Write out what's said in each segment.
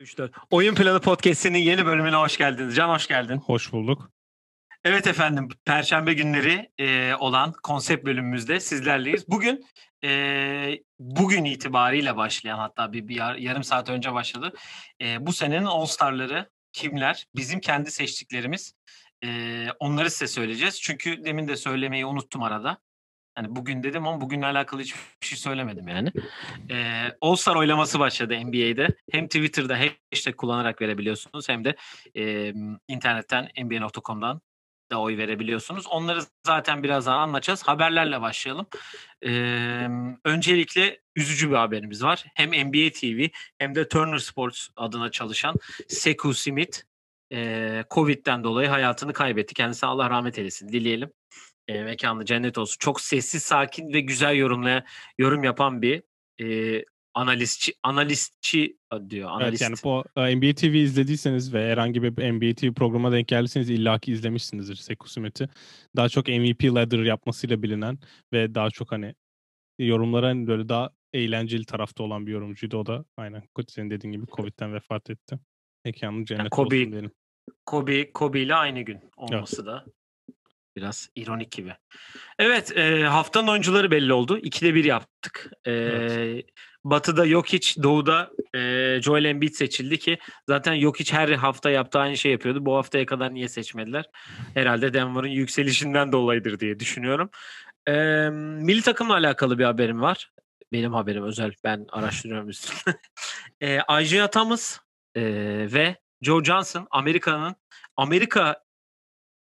3-4. Oyun Planı Podcast'inin yeni bölümüne hoş geldiniz. Can hoş geldin. Hoş bulduk. Evet efendim, Perşembe günleri e, olan konsept bölümümüzde sizlerleyiz. Bugün e, bugün itibariyle başlayan hatta bir, bir yar, yarım saat önce başladı. E, bu senenin All Star'ları kimler? Bizim kendi seçtiklerimiz. E, onları size söyleyeceğiz. Çünkü demin de söylemeyi unuttum arada. Hani bugün dedim ama bugünle alakalı hiçbir şey söylemedim yani. Ee, All Star oylaması başladı NBA'de. Hem Twitter'da hashtag kullanarak verebiliyorsunuz hem de e, internetten nba.com'dan da oy verebiliyorsunuz. Onları zaten birazdan anlatacağız. Haberlerle başlayalım. Ee, öncelikle üzücü bir haberimiz var. Hem NBA TV hem de Turner Sports adına çalışan Sekou Smith e, Covid'den dolayı hayatını kaybetti. Kendisine Allah rahmet eylesin dileyelim e, mekanı cennet olsun. Çok sessiz, sakin ve güzel yorumlaya yorum yapan bir e, analistçi analistçi diyor. Analist. Evet yani bu NBA TV izlediyseniz ve herhangi bir NBA TV programa denk geldiyseniz illaki izlemişsinizdir Sekou Smith'i. Daha çok MVP ladder yapmasıyla bilinen ve daha çok hani yorumlara hani böyle daha eğlenceli tarafta olan bir yorumcuydu o da. Aynen senin dediğin gibi Covid'den vefat etti. Mekanı cennet yani Kobe, olsun diyelim. Kobe, Kobe ile aynı gün olması evet. da Biraz ironik gibi. Evet e, haftanın oyuncuları belli oldu. İkide bir yaptık. E, evet. Batı'da Jokic, Doğu'da e, Joel Embiid seçildi ki zaten Jokic her hafta yaptığı aynı şey yapıyordu. Bu haftaya kadar niye seçmediler? Herhalde Denver'ın yükselişinden dolayıdır diye düşünüyorum. E, milli takımla alakalı bir haberim var. Benim haberim özel. Ben araştırıyorum üstüne. e, Isaiah Thomas e, ve Joe Johnson Amerika'nın Amerika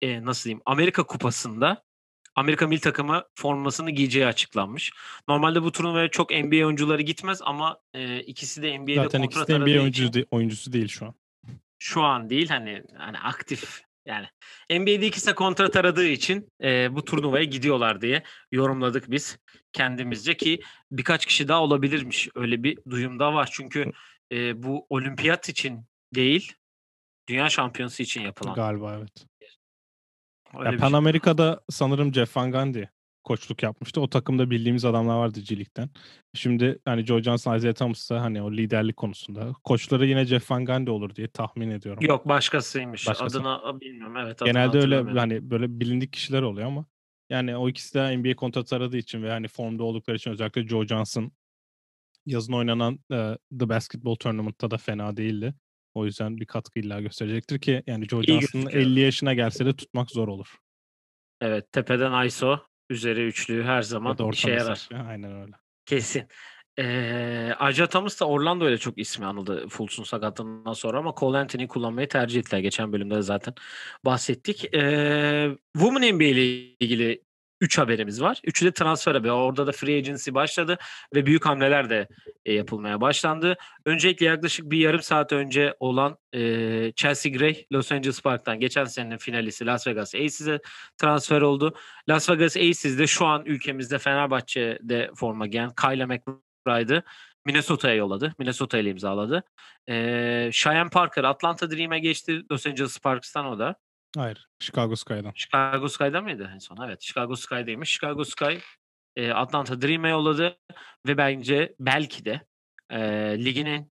e, nasıl diyeyim Amerika Kupası'nda Amerika milli takımı formasını giyeceği açıklanmış. Normalde bu turnuvaya çok NBA oyuncuları gitmez ama e, ikisi de NBA'de Zaten kontrat ikisi de NBA oyuncusu, de, oyuncusu değil şu an. Şu an değil hani hani aktif yani NBA'de ikisi de kontrat aradığı için e, bu turnuvaya gidiyorlar diye yorumladık biz kendimizce ki birkaç kişi daha olabilirmiş. Öyle bir duyum da var. Çünkü e, bu olimpiyat için değil dünya şampiyonası için yapılan. Galiba evet. Öyle ya Pan şey. Amerika'da sanırım Jeff Van Gundy koçluk yapmıştı. O takımda bildiğimiz adamlar vardı G Şimdi hani Joe Johnson, Isaiah Thomas da hani o liderlik konusunda. Koçları yine Jeff Van Gundy olur diye tahmin ediyorum. Yok başkasıymış. Başkası. Adına bilmiyorum. Evet. Adını Genelde öyle hani böyle bilindik kişiler oluyor ama yani o ikisi de NBA kontratı aradığı için ve hani formda oldukları için özellikle Joe Johnson yazın oynanan uh, The Basketball Tournament'ta da fena değildi. O yüzden bir katkı illa gösterecektir ki yani Joe Johnson'ın 50 yaşına gelse de tutmak zor olur. Evet tepeden ISO üzeri üçlüğü her zaman işe yarar. Aynen öyle. Kesin. Ee, Aja Thomas da Orlando ile çok ismi anıldı Fultz'un sakatlığından sonra ama Cole Anthony kullanmayı tercih ettiler. Geçen bölümde de zaten bahsettik. Ee, Women NBA ile ilgili 3 haberimiz var. Üçü de transfer haberi. Orada da free agency başladı ve büyük hamleler de e, yapılmaya başlandı. Öncelikle yaklaşık bir yarım saat önce olan e, Chelsea Gray Los Angeles Park'tan geçen senenin finalisti Las Vegas Aces'e transfer oldu. Las Vegas Aces de şu an ülkemizde Fenerbahçe'de forma giyen Kyla McBride'ı Minnesota'ya yolladı. Minnesota ile imzaladı. Ee, Cheyenne Parker Atlanta Dream'e geçti. Los Angeles Sparks'tan o da. Hayır. Chicago Sky'dan. Chicago Sky'dan mıydı en son? Evet. Chicago Sky'daymış. Chicago Sky e, Atlanta Dream'e yolladı ve bence belki de e, liginin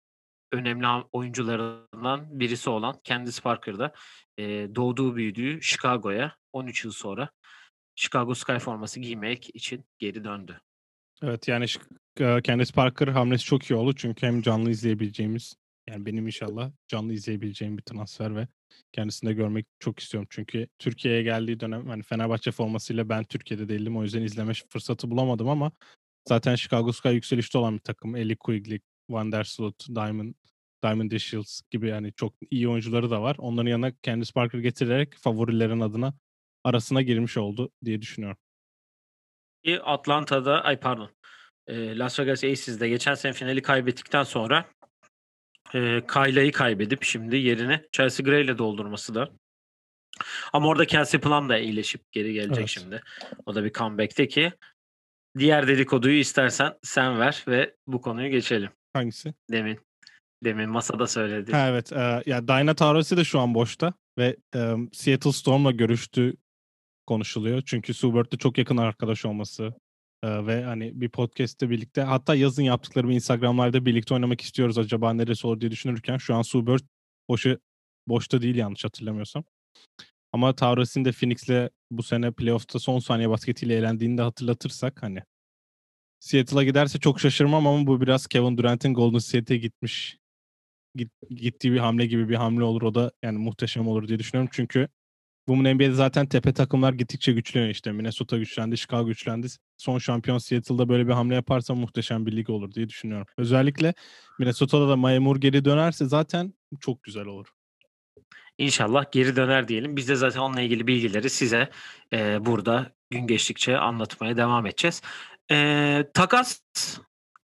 önemli oyuncularından birisi olan Candice Parker'da e, doğduğu büyüdüğü Chicago'ya 13 yıl sonra Chicago Sky forması giymek için geri döndü. Evet yani Candice Parker hamlesi çok iyi oldu çünkü hem canlı izleyebileceğimiz yani benim inşallah canlı izleyebileceğim bir transfer ve kendisini de görmek çok istiyorum. Çünkü Türkiye'ye geldiği dönem hani Fenerbahçe formasıyla ben Türkiye'de değildim. O yüzden izleme fırsatı bulamadım ama zaten Chicago Sky yükselişte olan bir takım. Ellie Quigley, Van der Sloot, Diamond, Diamond Shields gibi yani çok iyi oyuncuları da var. Onların yanına Candice Parker getirerek favorilerin adına arasına girmiş oldu diye düşünüyorum. Atlanta'da ay pardon Las Vegas Aces'de geçen sene finali kaybettikten sonra e, Kayla'yı kaybedip şimdi yerini Chelsea Gray ile doldurması da. Ama orada Kelsey Plum da iyileşip geri gelecek evet. şimdi. O da bir comeback'te ki diğer dedikoduyu istersen sen ver ve bu konuyu geçelim. Hangisi? Demin. Demin masada söyledi. Ha, evet. E, ya Dyna Taurasi de şu an boşta ve e, Seattle Storm'la görüştü konuşuluyor. Çünkü Subert'le çok yakın arkadaş olması e, ve hani bir podcast'te birlikte hatta yazın yaptıkları bir Instagram Live'da birlikte oynamak istiyoruz acaba neresi olur diye düşünürken şu an Subert boşu boşta değil yanlış hatırlamıyorsam. Ama Taurus'in de Phoenix'le bu sene playoff'ta son saniye basketiyle eğlendiğini de hatırlatırsak hani Seattle'a giderse çok şaşırmam ama bu biraz Kevin Durant'in Golden State'e gitmiş git, gittiği bir hamle gibi bir hamle olur. O da yani muhteşem olur diye düşünüyorum. Çünkü bu NBA'de zaten tepe takımlar gittikçe güçleniyor işte. Minnesota güçlendi, Chicago güçlendi. Son şampiyon Seattle'da böyle bir hamle yaparsa muhteşem bir lig olur diye düşünüyorum. Özellikle Minnesota'da da Mayemur geri dönerse zaten çok güzel olur. İnşallah geri döner diyelim. Biz de zaten onunla ilgili bilgileri size e, burada gün geçtikçe anlatmaya devam edeceğiz. E, takas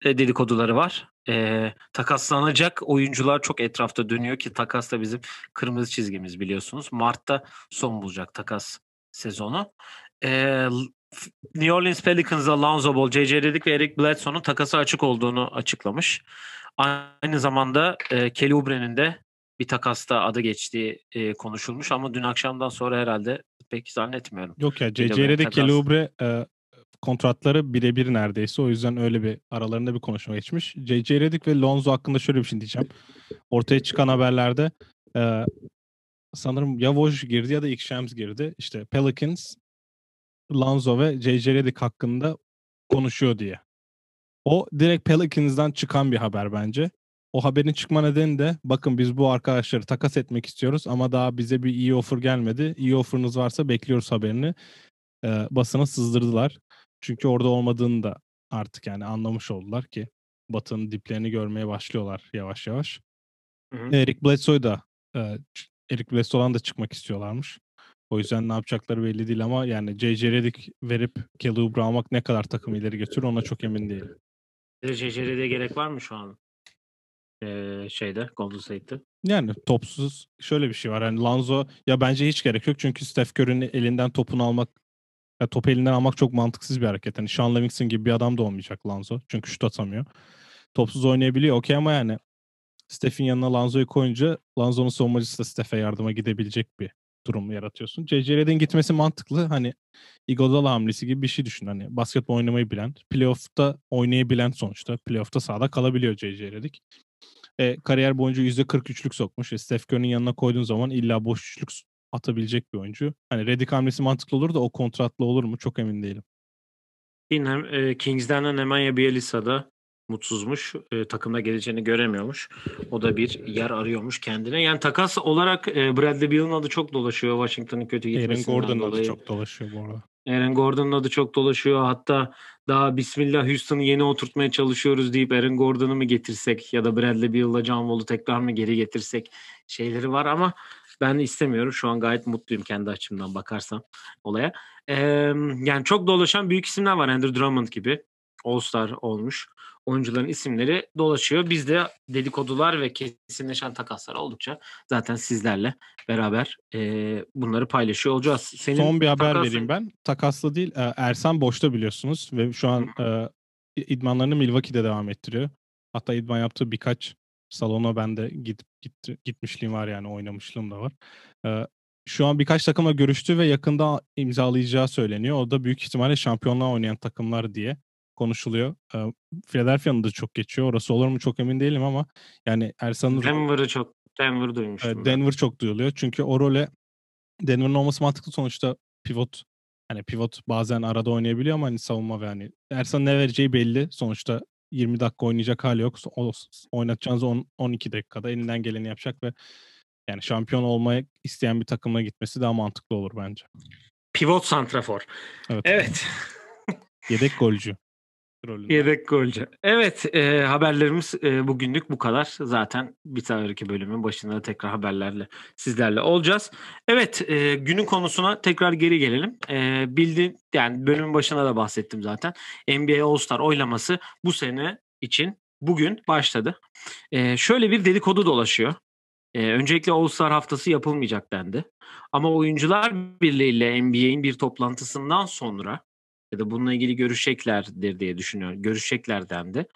e, dedikoduları var. E, takaslanacak oyuncular çok etrafta dönüyor ki takas da bizim kırmızı çizgimiz biliyorsunuz. Mart'ta son bulacak takas sezonu. E, New Orleans Pelicans'a Lonzo Ball, J.J. Redick ve Eric Bledsoe'nun takası açık olduğunu açıklamış. Aynı zamanda e, Kelly Oubre'nin de bir takasta adı geçtiği e, konuşulmuş ama dün akşamdan sonra herhalde pek zannetmiyorum. Yok ya J.J. Redick, Kelly Oubre e, kontratları birebir neredeyse. O yüzden öyle bir aralarında bir konuşma geçmiş. J.J. Redick ve Lonzo hakkında şöyle bir şey diyeceğim. Ortaya çıkan haberlerde e, sanırım ya Woj girdi ya da ilk Shams girdi. İşte Pelicans, Lonzo ve J.J. Redick hakkında konuşuyor diye. O direkt Pelicans'dan çıkan bir haber bence. O haberin çıkma nedeni de bakın biz bu arkadaşları takas etmek istiyoruz ama daha bize bir iyi offer gelmedi. İyi offer'ınız varsa bekliyoruz haberini. Ee, basına sızdırdılar. Çünkü orada olmadığını da artık yani anlamış oldular ki Batı'nın diplerini görmeye başlıyorlar yavaş yavaş. Hı hı. Eric Bledsoe da e, Eric Bledsoe'dan da çıkmak istiyorlarmış. O yüzden ne yapacakları belli değil ama yani J.J. Redick verip Oubre almak ne kadar takım ileri götürür ona çok emin değilim. J.J. Redick'e gerek var mı şu an? Ee, şeyde Golden State'te. Yani topsuz şöyle bir şey var. Yani Lanzo ya bence hiç gerek yok çünkü Steph Curry'nin elinden topunu almak ya topu elinden almak çok mantıksız bir hareket. Yani Sean Livingston gibi bir adam da olmayacak Lanzo. Çünkü şut atamıyor. Topsuz oynayabiliyor okey ama yani Steph'in yanına Lanzo'yu koyunca Lanzo'nun savunmacısı da Steph'e yardıma gidebilecek bir durum yaratıyorsun. C.C. Redick'in gitmesi mantıklı. Hani Iguodala hamlesi gibi bir şey düşün. Hani basketbol oynamayı bilen, playoff'ta oynayabilen sonuçta. Playoff'ta sahada kalabiliyor C.C. Redick. E, kariyer boyunca %43'lük sokmuş. E, Steph Curry'nin yanına koyduğun zaman illa boş üçlük atabilecek bir oyuncu. Hani Redick hamlesi mantıklı olur da o kontratlı olur mu çok emin değilim. Yine e, Kings'den de Nemanja Bjelica da mutsuzmuş. E, takımda geleceğini göremiyormuş. O da bir yer arıyormuş kendine. Yani takas olarak e, Bradley Beal'ın adı çok dolaşıyor. Washington'ın kötü gitmesinden Aaron Gordon'ın adı çok dolaşıyor bu arada. Aaron Gordon'un adı çok dolaşıyor. Hatta daha Bismillah Houston'ı yeni oturtmaya çalışıyoruz deyip Aaron Gordon'u mu getirsek ya da Bradley Beal'la John Wall'u tekrar mı geri getirsek şeyleri var ama ben istemiyorum. Şu an gayet mutluyum kendi açımdan bakarsam olaya. Ee, yani çok dolaşan büyük isimler var. Andrew Drummond gibi. All-Star olmuş oyuncuların isimleri dolaşıyor. Biz de dedikodular ve kesinleşen takaslar oldukça zaten sizlerle beraber e, bunları paylaşıyor olacağız. Senin Son bir haber takasın... vereyim ben. Takaslı değil. Ersan boşta biliyorsunuz ve şu an e, idmanlarını Milwaukee'de devam ettiriyor. Hatta idman yaptığı birkaç salona ben de git, git, gitmişliğim var yani oynamışlığım da var. E, şu an birkaç takımla görüştü ve yakında imzalayacağı söyleniyor. O da büyük ihtimalle şampiyonluğa oynayan takımlar diye konuşuluyor. E, Philadelphia'nın da çok geçiyor. Orası olur mu çok emin değilim ama yani Ersan'ın... Denver'ı çok Denver duymuştum. E, Denver çok duyuluyor. Çünkü o role Denver'ın olması mantıklı sonuçta pivot hani pivot bazen arada oynayabiliyor ama hani savunma ve hani Ersan ne vereceği belli. Sonuçta 20 dakika oynayacak hali yok. O, oynatacağınız 10, 12 dakikada elinden geleni yapacak ve yani şampiyon olmaya isteyen bir takıma gitmesi daha mantıklı olur bence. Pivot santrafor. Evet. Evet. Yedek golcü rolünde. Yedek golcü. Evet e, haberlerimiz e, bugünlük bu kadar. Zaten bir sonraki bölümün başında tekrar haberlerle sizlerle olacağız. Evet e, günün konusuna tekrar geri gelelim. E, bildiğin yani bölümün başına da bahsettim zaten. NBA All-Star oylaması bu sene için bugün başladı. E, şöyle bir dedikodu dolaşıyor. E, öncelikle All-Star haftası yapılmayacak dendi. Ama Oyuncular Birliği ile NBA'in bir toplantısından sonra ya da bununla ilgili görüşeceklerdir diye düşünüyorum. Görüşecekler dendi.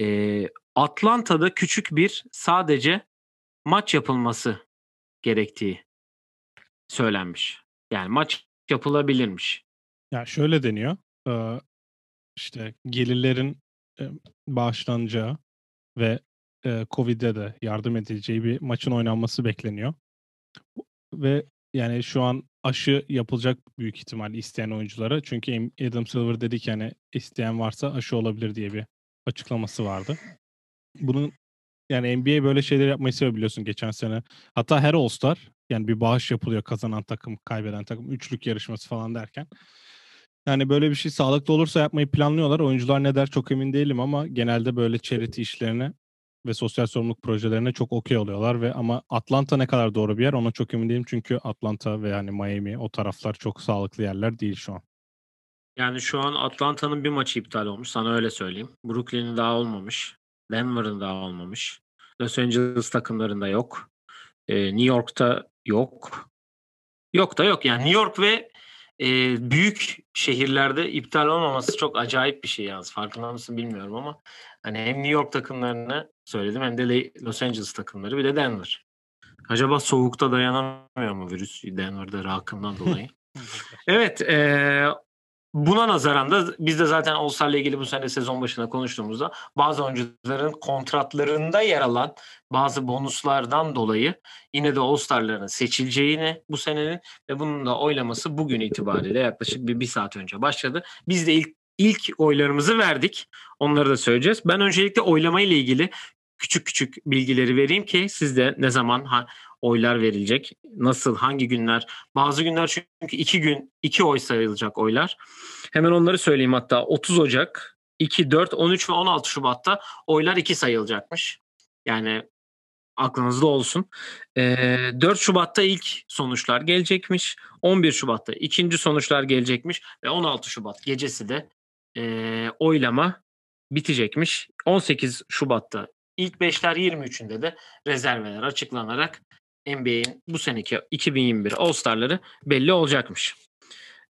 E, Atlanta'da küçük bir sadece maç yapılması gerektiği söylenmiş. Yani maç yapılabilirmiş. Ya şöyle deniyor. İşte gelirlerin bağışlanacağı ve Covid'e de yardım edileceği bir maçın oynanması bekleniyor. Ve yani şu an aşı yapılacak büyük ihtimal isteyen oyunculara. Çünkü Adam Silver dedi ki hani isteyen varsa aşı olabilir diye bir açıklaması vardı. Bunun yani NBA böyle şeyler yapmayı seviyor biliyorsun geçen sene. Hatta her All-Star yani bir bağış yapılıyor kazanan takım, kaybeden takım, üçlük yarışması falan derken. Yani böyle bir şey sağlıklı olursa yapmayı planlıyorlar. Oyuncular ne der çok emin değilim ama genelde böyle charity işlerine ve sosyal sorumluluk projelerine çok okey oluyorlar ve ama Atlanta ne kadar doğru bir yer ona çok emin değilim çünkü Atlanta ve yani Miami o taraflar çok sağlıklı yerler değil şu an. Yani şu an Atlanta'nın bir maçı iptal olmuş. Sana öyle söyleyeyim. Brooklyn'in daha olmamış. Denver'ın daha olmamış. Los Angeles takımlarında yok. Ee, New York'ta yok. Yok da yok. Yani New York ve e, büyük şehirlerde iptal olmaması çok acayip bir şey yalnız. Farkında mısın bilmiyorum ama hani hem New York takımlarını söyledim hem de Los Angeles takımları bir de Denver. Acaba soğukta dayanamıyor mu virüs Denver'da rakımdan dolayı? evet. E, Buna nazaran da biz de zaten All-Star'la ilgili bu sene sezon başında konuştuğumuzda bazı oyuncuların kontratlarında yer alan bazı bonuslardan dolayı yine de All-Star'ların seçileceğini bu senenin ve bunun da oylaması bugün itibariyle yaklaşık bir, bir saat önce başladı. Biz de ilk ilk oylarımızı verdik. Onları da söyleyeceğiz. Ben öncelikle oylama ilgili küçük küçük bilgileri vereyim ki siz de ne zaman ha, oylar verilecek, nasıl, hangi günler. Bazı günler çünkü iki gün, iki oy sayılacak oylar. Hemen onları söyleyeyim hatta 30 Ocak, 2, 4, 13 ve 16 Şubat'ta oylar iki sayılacakmış. Yani aklınızda olsun. Ee, 4 Şubat'ta ilk sonuçlar gelecekmiş. 11 Şubat'ta ikinci sonuçlar gelecekmiş. Ve 16 Şubat gecesi de e, oylama bitecekmiş. 18 Şubat'ta ilk 5'ler 23'ünde de rezerveler açıklanarak NBA'in bu seneki 2021 All-Star'ları belli olacakmış.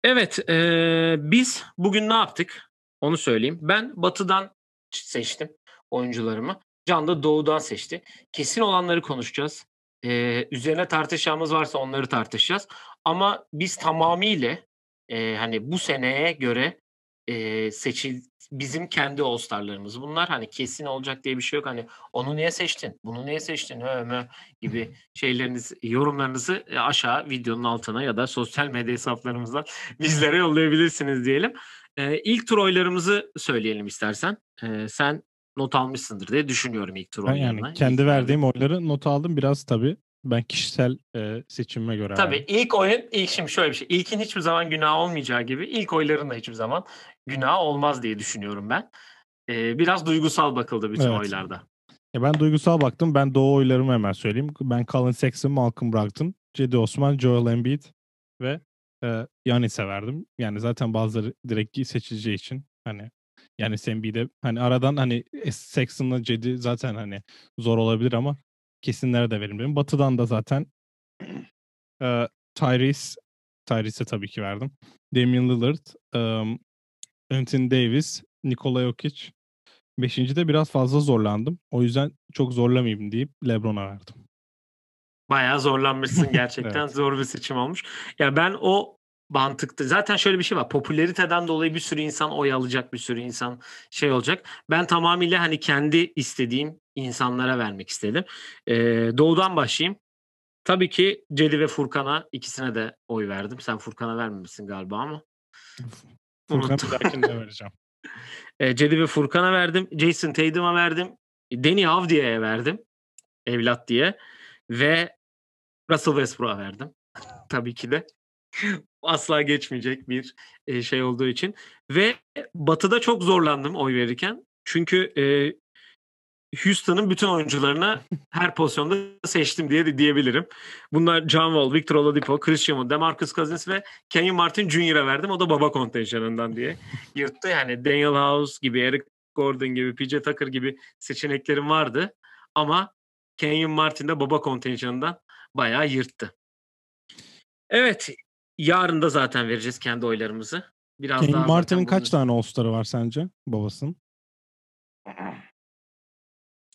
Evet, e, biz bugün ne yaptık? Onu söyleyeyim. Ben Batı'dan seçtim oyuncularımı. Can da Doğu'dan seçti. Kesin olanları konuşacağız. E, üzerine tartışacağımız varsa onları tartışacağız. Ama biz tamamıyla e, hani bu seneye göre e, seçil bizim kendi All-Star'larımız bunlar. Hani kesin olacak diye bir şey yok. Hani onu niye seçtin? Bunu niye seçtin? Hö, mö gibi şeyleriniz, yorumlarınızı aşağı videonun altına ya da sosyal medya hesaplarımızdan bizlere yollayabilirsiniz diyelim. Ee, ilk tur oylarımızı söyleyelim istersen. Ee, sen not almışsındır diye düşünüyorum ilk tur oylarına. Yani kendi verdiğim oyları not aldım biraz tabii. Ben kişisel e, seçimime göre. Tabii yani. ilk oyun, ilk şimdi şöyle bir şey. İlkin hiçbir zaman günah olmayacağı gibi ilk oyların da hiçbir zaman günah olmaz diye düşünüyorum ben. Ee, biraz duygusal bakıldı bütün evet. oylarda. Ya ben duygusal baktım. Ben doğu oylarımı hemen söyleyeyim. Ben Colin Sexton, Malcolm Brogdon, Cedi Osman, Joel Embiid ve e, Yanis'e verdim. Yani zaten bazıları direkt seçileceği için hani yani Embiid'e hani aradan hani Sexton'la Cedi zaten hani zor olabilir ama kesinlere de dedim. Batı'dan da zaten e, Tyrese Tyrese'e tabii ki verdim. Damian Lillard, um, Anthony Davis, Nikola Jokic. Beşinci de biraz fazla zorlandım. O yüzden çok zorlamayayım deyip LeBron'a verdim. Bayağı zorlanmışsın gerçekten. evet. Zor bir seçim olmuş. Ya ben o mantıkta zaten şöyle bir şey var. Popülariteden dolayı bir sürü insan oy alacak, bir sürü insan şey olacak. Ben tamamıyla hani kendi istediğim insanlara vermek istedim. Ee, doğudan başlayayım. Tabii ki Cedi ve Furkan'a ikisine de oy verdim. Sen Furkan'a vermemişsin galiba ama. Furkan'a de vereceğim. E, Cedi ve Furkan'a verdim. Jason Tatum'a verdim. Danny Avdia'ya verdim. Evlat diye. Ve Russell Westbrook'a verdim. Tabii ki de. Asla geçmeyecek bir şey olduğu için. Ve Batı'da çok zorlandım oy verirken. Çünkü e, Houston'ın bütün oyuncularına her pozisyonda seçtim diye diyebilirim. Bunlar John Wall, Victor Oladipo, Christian Wood, DeMarcus Cousins ve Kenyon Martin Jr.'a verdim. O da baba kontenjanından diye yırttı. Yani Daniel House gibi, Eric Gordon gibi, PJ Tucker gibi seçeneklerim vardı. Ama Kenyon Martin de baba kontenjanından bayağı yırttı. Evet, yarın da zaten vereceğiz kendi oylarımızı. Biraz Kenyon Martin'in kaç tane All-Star'ı var sence babasının?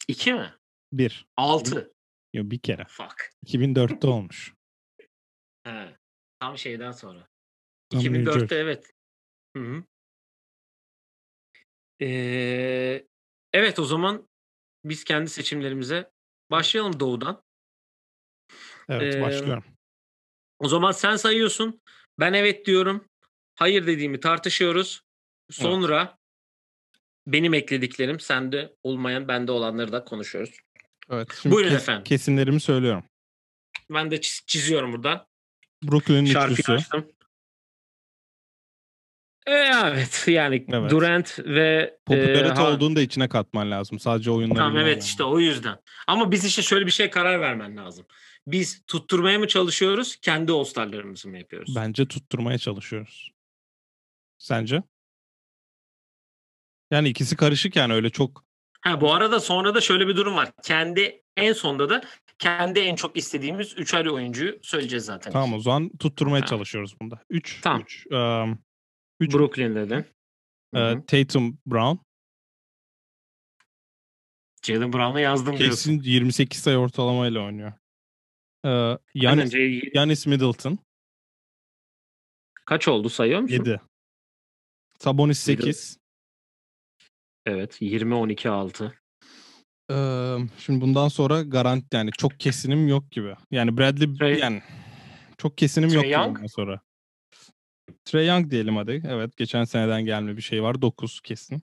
İki mi? Bir. Altı. Yok bir kere. Fuck. 2004'te olmuş. He. Tam şeyden sonra. New 2004'te Jersey. evet. Hı hı. Ee, evet o zaman biz kendi seçimlerimize başlayalım doğudan. Evet Ee, başlıyorum. O zaman sen sayıyorsun. Ben evet diyorum. Hayır dediğimi tartışıyoruz. Sonra benim eklediklerim sende olmayan bende olanları da konuşuyoruz. Evet. Şimdi Buyurun kes- efendim. kesimlerimi söylüyorum. Ben de çiz- çiziyorum buradan. Brooklyn'in Şarkıyı açtım. E, evet yani Evet. Durant ve Popülarite e, olduğunu da içine katman lazım. Sadece oyunları Tamam evet olmamalı. işte o yüzden. Ama biz işte şöyle bir şey karar vermen lazım. Biz tutturmaya mı çalışıyoruz, kendi All-Star'larımızı mı yapıyoruz? Bence tutturmaya çalışıyoruz. Sence? Yani ikisi karışık yani öyle çok Ha bu arada sonra da şöyle bir durum var. Kendi en sonda da kendi en çok istediğimiz üçer oyuncuyu söyleyeceğiz zaten. tamam o zaman tutturmaya Ha. çalışıyoruz bunda. 3 Tamam. 3 um, üç, Brooklyn dedin. E, Tatum Brown Jalen Brown'u yazdım diyorsun. kesin 28 sayı ortalamayla oynuyor. Ee, Giannis, J- Giannis Middleton Kaç oldu sayıyor musun? 7. Sabonis Middleton. 8. Evet 20-12-6. Ee, şimdi bundan sonra garanti yani çok kesinim yok gibi. Yani Bradley Trey- yani çok kesinim Trey yok Young? bundan sonra. Trey Young diyelim hadi. Evet geçen seneden gelme bir şey var. 9 kesin.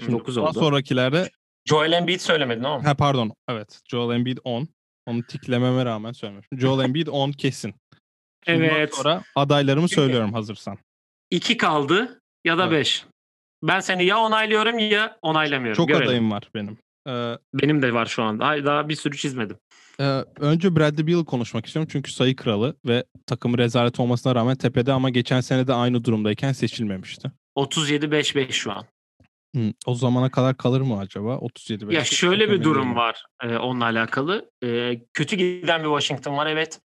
Şimdi 9 bundan oldu. sonrakilerde Joel Embiid söylemedin ama. ha pardon evet Joel Embiid 10. Onu tiklememe rağmen söylemişim. Joel Embiid 10 kesin. Şimdi Evet. sonra adaylarımı söylüyorum hazırsan. 2 kaldı ya da Evet. 5. Ben seni ya onaylıyorum ya onaylamıyorum. Çok Görelim. adayım var benim. Ee, Benim de var şu anda. Daha bir sürü çizmedim. Ee, önce Bradley Beal konuşmak istiyorum çünkü sayı kralı ve takımı rezalet olmasına rağmen tepede ama geçen sene de aynı durumdayken seçilmemişti. 37-5-5 şu an. Hı, o zamana kadar kalır mı acaba? 37 Ya şöyle bir durum değilim. var e, onunla alakalı. E, kötü giden bir Washington var evet.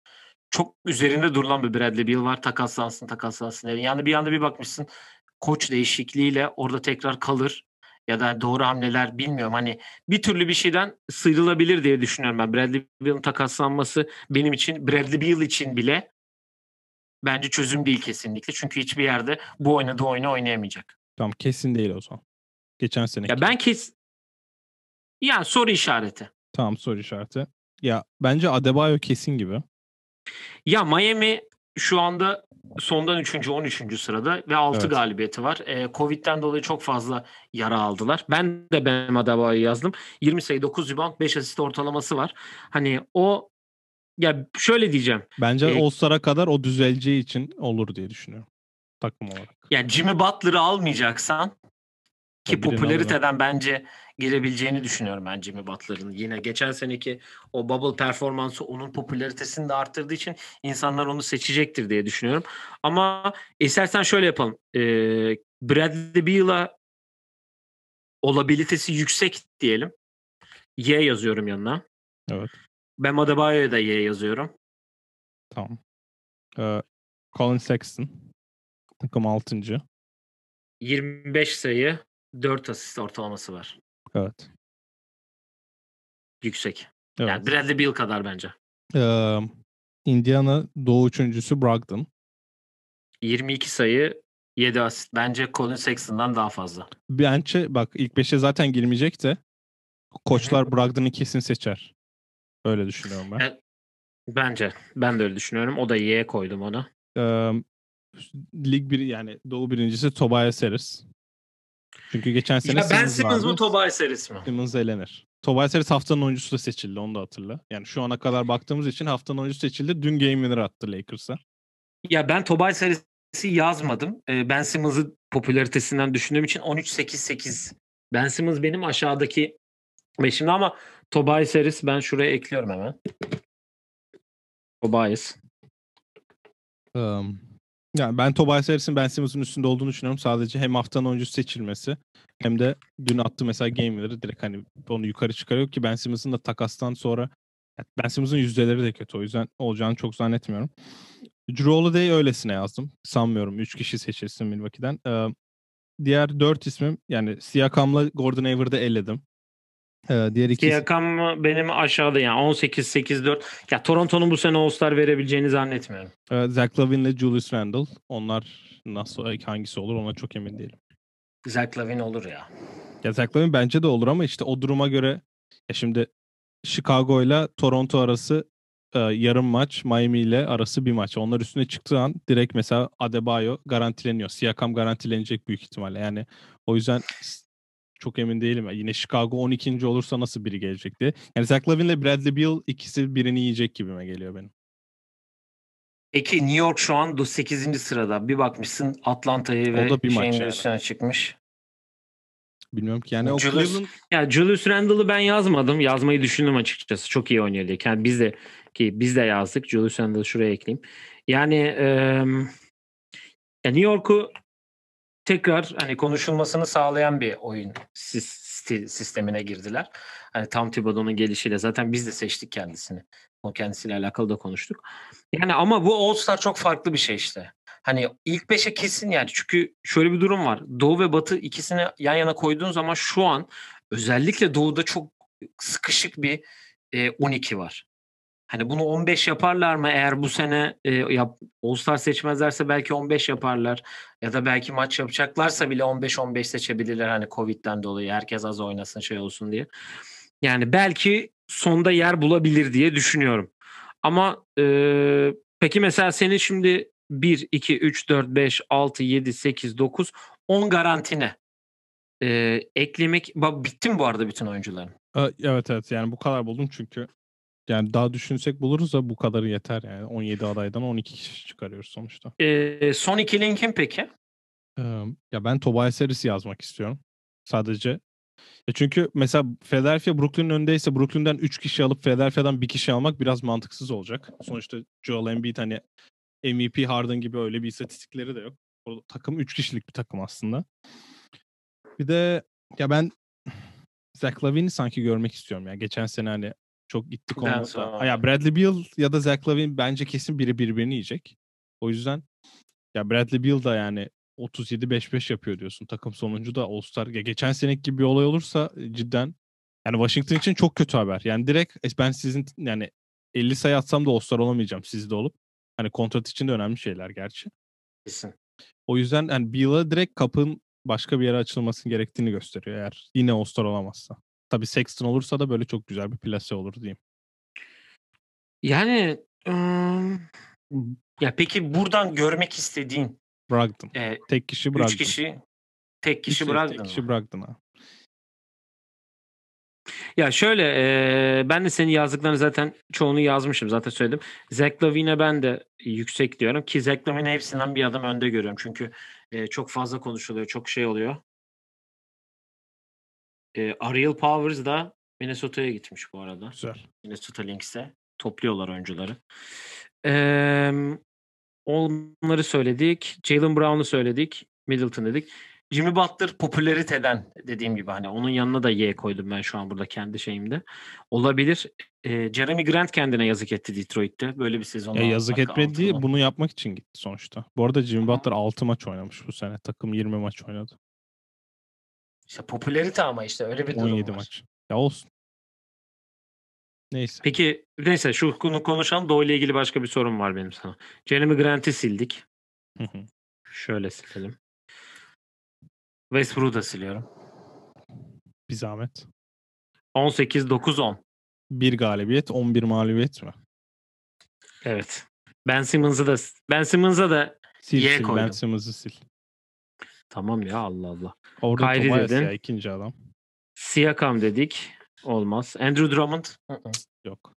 Çok üzerinde durulan bir Bradley Beal var. Takaslansın takaslansın. Yani bir anda bir bakmışsın koç değişikliğiyle orada tekrar kalır. Ya da doğru hamleler bilmiyorum. Hani bir türlü bir şeyden sıyrılabilir diye düşünüyorum ben. Bradley Beal'ın takaslanması benim için Bradley Beal için bile bence çözüm değil kesinlikle. Çünkü hiçbir yerde bu oynadığı oyunu oynayamayacak. Tamam kesin değil o zaman. Geçen sene. Ya ben kes yani soru işareti. Tamam soru işareti. Ya bence Adebayo kesin gibi. Ya Miami şu anda sondan 3. 13. sırada ve 6 Evet. galibiyeti var. Ee, Covid'den dolayı çok fazla yara aldılar. Ben de Bam Adebayo'yu yazdım. 20 sayı 9 rebound 5 asist ortalaması var. Hani o ya şöyle diyeceğim. Bence E- All-Star'a kadar o düzeleceği için olur diye düşünüyorum. Takım olarak. Yani Jimmy Butler'ı almayacaksan ki popülariteden bence girebileceğini düşünüyorum ben Jimmy Butler'ın. Yine geçen seneki o bubble performansı onun popülaritesini de arttırdığı için insanlar onu seçecektir diye düşünüyorum. Ama istersen şöyle yapalım. Ee, Bradley Beal'a olabilitesi yüksek diyelim. Y yazıyorum yanına. Evet. Ben Adebayo'ya da Y yazıyorum. Tamam. Ee, Colin Sexton. Takım 6. 25 sayı 4 asist ortalaması var. Evet. Yüksek. evet. Yani Bradley Beal kadar bence. Ee, Indiana Doğu üçüncüsü Brogdon. 22 sayı 7 asist. Bence Colin Sexton'dan daha fazla. Bence bak ilk 5'e zaten girmeyecek de koçlar Brogdon'u kesin seçer. Öyle düşünüyorum ben. Evet. Bence. Ben de öyle düşünüyorum. O da Y koydum ona. Ee, lig bir yani Doğu birincisi Tobias Harris. Çünkü geçen sene Ya Ben Simmons mı Tobias Harris mi? Simmons elenir. Tobias Harris haftanın oyuncusu da seçildi onu da hatırla. Yani şu ana kadar baktığımız için haftanın oyuncusu seçildi. Dün game winner attı Lakers'a. Ya ben Tobias Harris'i yazmadım. Ee, Ben Simmons'ı popülaritesinden düşündüğüm için 13-8-8. Ben Simmons benim aşağıdaki beşimde ama Tobias Harris ben şuraya ekliyorum hemen. Tobias. Um, yani ben Tobias Harris'in Ben Simmons'ın üstünde olduğunu düşünüyorum. Sadece hem haftanın oyuncusu seçilmesi hem de dün attı mesela game winner'ı direkt hani onu yukarı çıkarıyor ki Ben Simmons'ın da takastan sonra Ben Simmons'ın yüzdeleri de kötü. O yüzden olacağını çok zannetmiyorum. Drew Holiday öylesine yazdım. Sanmıyorum. 3 kişi seçilsin Milwaukee'den. Ee, diğer 4 ismim yani Siakam'la Gordon Hayward'ı eledim. Ee, diğer ikisi Siakam benim aşağıda yani 18-8-4. Ya Toronto'nun bu sene All-Star verebileceğini zannetmiyorum. e, Zach Lavine ile Julius Randle. Onlar nasıl hangisi olur ona çok emin değilim. Zach Lavine olur ya. Ya Zach Lavine bence de olur ama işte o duruma göre ya şimdi Chicago ile Toronto arası e, yarım maç, Miami ile arası bir maç. Onlar üstüne çıktığı an direkt mesela Adebayo garantileniyor. Siakam garantilenecek büyük ihtimalle. Yani o yüzden çok emin değilim. Yine Chicago 12. olursa nasıl biri gelecek diye. Yani Zach Lavine ile Bradley Beal ikisi birini yiyecek gibime geliyor benim. Peki New York şu an 8. sırada. Bir bakmışsın Atlanta'yı O ve bir şeyin yani. üstüne çıkmış. Bilmiyorum ki yani o Julius- Cleveland Ya Julius Randle'ı ben yazmadım. Yazmayı düşündüm açıkçası. Çok iyi oynuyor diye. Yani biz de ki biz de yazdık. Julius Randle'ı şuraya ekleyeyim. Yani eee, ya New York'u tekrar hani konuşulmasını sağlayan bir oyun sistemine girdiler. Hani tam Thibodeau'nun gelişiyle zaten biz de seçtik kendisini. O kendisiyle alakalı da konuştuk. Yani ama bu All Star çok farklı bir şey işte. Hani ilk beşe kesin yani çünkü şöyle bir durum var. Doğu ve Batı ikisini yan yana koyduğun zaman şu an özellikle Doğu'da çok sıkışık bir e, 12 var. Hani bunu 15 yaparlar mı eğer bu sene e, yap, All Star seçmezlerse belki 15 yaparlar ya da belki maç yapacaklarsa bile 15-15 seçebilirler hani Covid'den dolayı herkes az oynasın şey olsun diye. Yani belki sonda yer bulabilir diye düşünüyorum. Ama e, peki mesela senin şimdi 1, 2, 3, 4, 5, 6, 7, 8, 9, 10 garantine e, eklemek bitti mi bu arada bütün oyuncuların? Evet evet yani bu kadar buldum çünkü yani daha düşünsek buluruz da bu kadarı yeter yani 17 adaydan 12 kişi çıkarıyoruz sonuçta. E, son iki linkin peki? Ee, ya ben Tobias Harris'i yazmak istiyorum. Sadece. Ya çünkü mesela Philadelphia Brooklyn'in önündeyse Brooklyn'den 3 kişi alıp Philadelphia'dan bir kişi almak biraz mantıksız olacak. Sonuçta Joel Embiid hani MVP Harden gibi öyle bir istatistikleri de yok. O takım 3 kişilik bir takım aslında. Bir de ya ben Zach Lavine'i sanki görmek istiyorum ya. Geçen sene hani çok sana- Ha Ya Bradley Beal ya da Zach Lavine bence kesin biri birbirini yiyecek. O yüzden ya Bradley Beal da yani 37-5-5 yapıyor diyorsun. Takım sonuncu da All-Star. Ya geçen seneki gibi bir olay olursa e, cidden yani Washington için çok kötü haber. Yani direkt e, ben sizin yani 50 sayı atsam da All-Star olamayacağım sizde olup. Hani kontrat için de önemli şeyler gerçi. Kesin. O yüzden yani Beal'a direkt kapının başka bir yere açılmasının gerektiğini gösteriyor eğer yine All-Star olamazsa. Tabii Sexton olursa da böyle çok güzel bir plase olur diyeyim. Yani ım, ya peki buradan görmek istediğin Brogdon. e, Tek kişi Brogdon. üç kişi tek kişi bıraktın Tek kişi Brogdon ha. Ya şöyle e, ben de senin yazdıklarını zaten çoğunu yazmışım zaten söyledim. Zach Lavine'e ben de yüksek diyorum ki Zach Lavine hepsinden bir adım önde görüyorum. Çünkü e, çok fazla konuşuluyor, çok şey oluyor. E, Ariel Powers da Minnesota'ya gitmiş bu arada. Güzel. Minnesota Lynx'e topluyorlar oyuncuları. Eee, onları söyledik. Jalen Brown'u söyledik. Middleton dedik. Jimmy Butler popülariteden dediğim gibi hani onun yanına da Y koydum ben şu an burada kendi şeyimde. Olabilir. Eee, Jeremy Grant kendine yazık etti Detroit'te. Böyle bir sezon. Ya yazık etmedi değil, bunu yapmak için gitti sonuçta. Bu arada Jimmy. Butler 6 maç oynamış bu sene. Takım 20 maç oynadı. İşte popülarite ama işte öyle bir durum 17 var. maç. Ya olsun. Neyse. Peki neyse şu konu konuşalım. Doğu ile ilgili başka bir sorum var benim sana. Jeremy Grant'i sildik. Hı hı. Şöyle silelim. Westbrook'u da siliyorum. bir zahmet. 18-9-10. Bir galibiyet, 11 mağlubiyet mi? Evet. Ben Simmons'ı da Ben Simmons'a da Sil Y sil. Ben koydum. Simmons'ı sil. Tamam ya Allah Allah. Orada Kyrie Tobias dedin. ya ikinci adam. Siakam dedik. Olmaz. Andrew Drummond. Hı hı. Yok.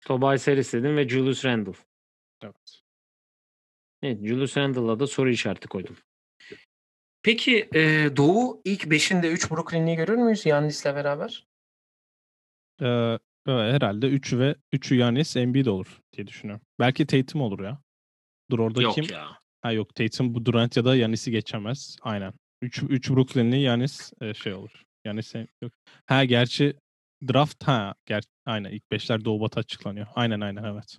Tobias Harris dedim ve Julius Randle. Evet. Evet, Julius Randle'a da soru işareti koydum. Peki e, Doğu ilk 5'inde 3 Brooklyn'i görür müyüz Yannis'le beraber? Ee, herhalde 3 ve 3'ü Yanis Embiid olur diye düşünüyorum. Belki Tatum olur ya. Dur orada Yok kim? ya. Ha yok Tatum bu Durant ya da Yanis'i geçemez. Aynen. 3 3 Brooklyn'li Yanis e, şey olur. Yanis yok. Ha gerçi draft ha ger aynen ilk 5'ler Doğu Batı açıklanıyor. Aynen aynen evet.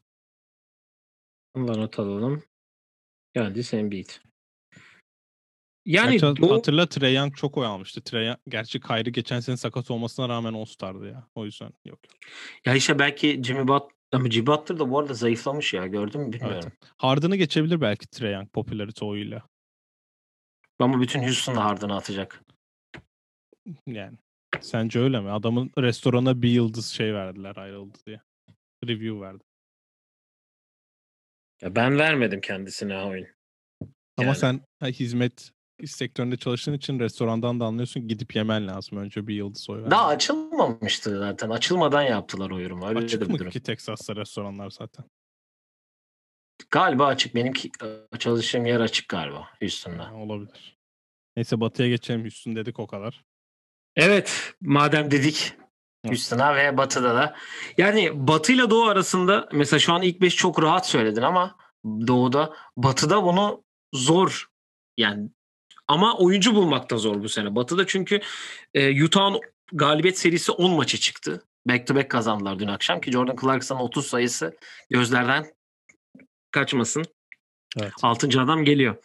Bunları not alalım. Yandis Embiid. Yani Gerçi Doğu- hatırla Trae Young çok oy almıştı. Trae Young, gerçi Kyrie geçen sene sakat olmasına rağmen All-Star'dı ya. O yüzden yok. ya işte belki Jimmy Butler ama Butler da bu arada zayıflamış ya gördün mü bilmiyorum. Harden'ı geçebilir belki Trae Young popülarite oyuyla. Ama bütün Houston da Harden'ı atacak. Yani. Sence öyle mi? Adamın restorana bir yıldız şey verdiler ayrıldı diye. Review verdi. Ya ben vermedim kendisine oyun. Ama Yani. sen hizmet sektöründe çalıştığın için restorandan da anlıyorsun gidip yemen lazım. Önce bir yıldız oy vermen. Daha açılmamıştı zaten. Açılmadan yaptılar o yorumu. Öyle Açık mı durum. ki Texas'ta restoranlar zaten? Galiba açık. Benimki e, çalıştığım yer açık galiba Houston'da. Ha, olabilir. Neyse batıya geçelim. Houston dedik o kadar. Evet madem dedik Houston'a ve Batı'da da. Yani Batı ile Doğu arasında mesela şu an ilk 5 çok rahat söyledin ama Doğu'da Batı'da bunu zor yani ama oyuncu bulmak da zor bu sene. Batı'da çünkü e, Utah'ın galibiyet serisi 10 maçı çıktı. Back to back kazandılar dün akşam ki Jordan Clarkson'ın 30 sayısı gözlerden kaçmasın. Evet. 6. adam geliyor.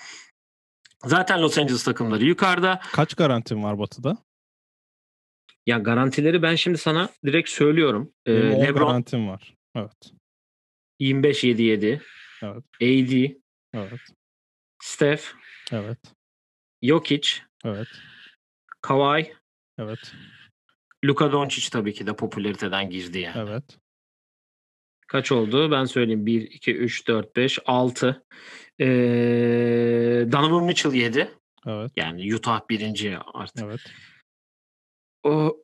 Zaten Los Angeles takımları yukarıda. Kaç garantin var batıda? Ya garantileri ben şimdi sana direkt söylüyorum. Ee, Benim 10 LeBron garantim var. Evet. 25-7-7. Evet. AD, Evet. Steph, Evet. Jokic, Evet. Kawhi, Evet. Luka Doncic tabii ki de popülariteden girdi yani. Evet. Kaç oldu? Ben söyleyeyim. 1, 2, 3, 4, 5, 6. Ee, Donovan Mitchell 7. Evet. Yani Utah birinci artık. Evet. O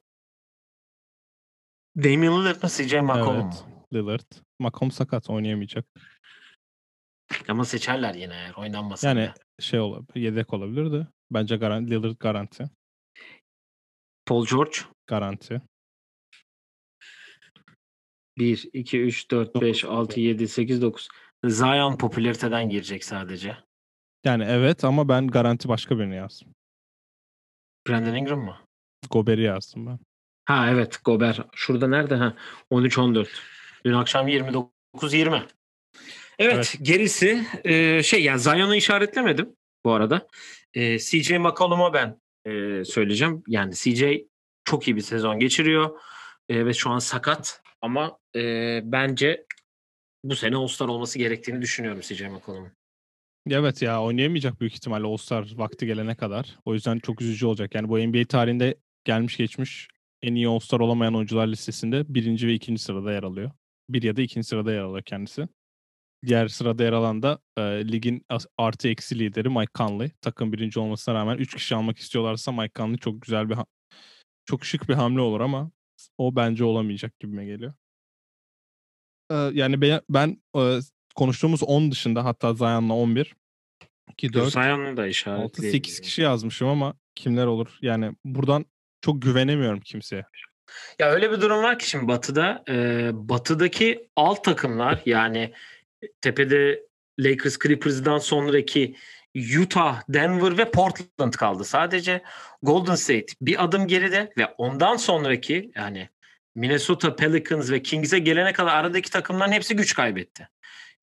Damian Lillard mı CJ McCollum mu? Evet. Lillard. Macom sakat oynayamayacak. Ama seçerler yine eğer oynanmasa. Yani bile. Şey olabilir. Yedek olabilir de. Bence garanti, Lillard garanti. Paul George Garanti. 1, 2, 3, 4, 5, 6, 7, 8, 9. Zion popülariteden girecek sadece. Yani evet ama ben garanti başka birini yazdım. Brandon Ingram mı? Gober'i yazdım ben. Ha evet Gober. Şurada nerede? Ha 13-14. Dün akşam 29-20. Evet, Evet. gerisi e, şey yani Zion'u işaretlemedim bu arada. E, CJ McCollum'a ben e, söyleyeceğim. Yani CJ çok iyi bir sezon geçiriyor. E, ve şu an sakat. Ama e, bence bu sene All-Star olması gerektiğini düşünüyorum CJ McCollum'un. Evet ya oynayamayacak büyük ihtimalle All-Star vakti gelene kadar. O yüzden çok üzücü olacak. Yani bu NBA tarihinde gelmiş geçmiş en iyi All-Star olamayan oyuncular listesinde birinci ve ikinci sırada yer alıyor. Bir ya da ikinci sırada yer alıyor kendisi. Diğer sırada yer alan da e, ligin artı eksi lideri Mike Conley. Takım birinci olmasına rağmen 3 kişi almak istiyorlarsa Mike Conley çok güzel bir çok şık bir hamle olur ama o bence olamayacak gibime geliyor. E, yani ben, ben e, konuştuğumuz 10 dışında hatta Zion'la 11 2 4 Zion'u da işaret 6 8 kişi yazmışım ama kimler olur? Yani buradan çok güvenemiyorum kimseye. Ya öyle bir durum var ki şimdi Batı'da e, Batı'daki alt takımlar yani tepede Lakers Clippers'dan sonraki Utah, Denver ve Portland kaldı. Sadece Golden State bir adım geride ve ondan sonraki yani Minnesota Pelicans ve Kings'e gelene kadar aradaki takımların hepsi güç kaybetti.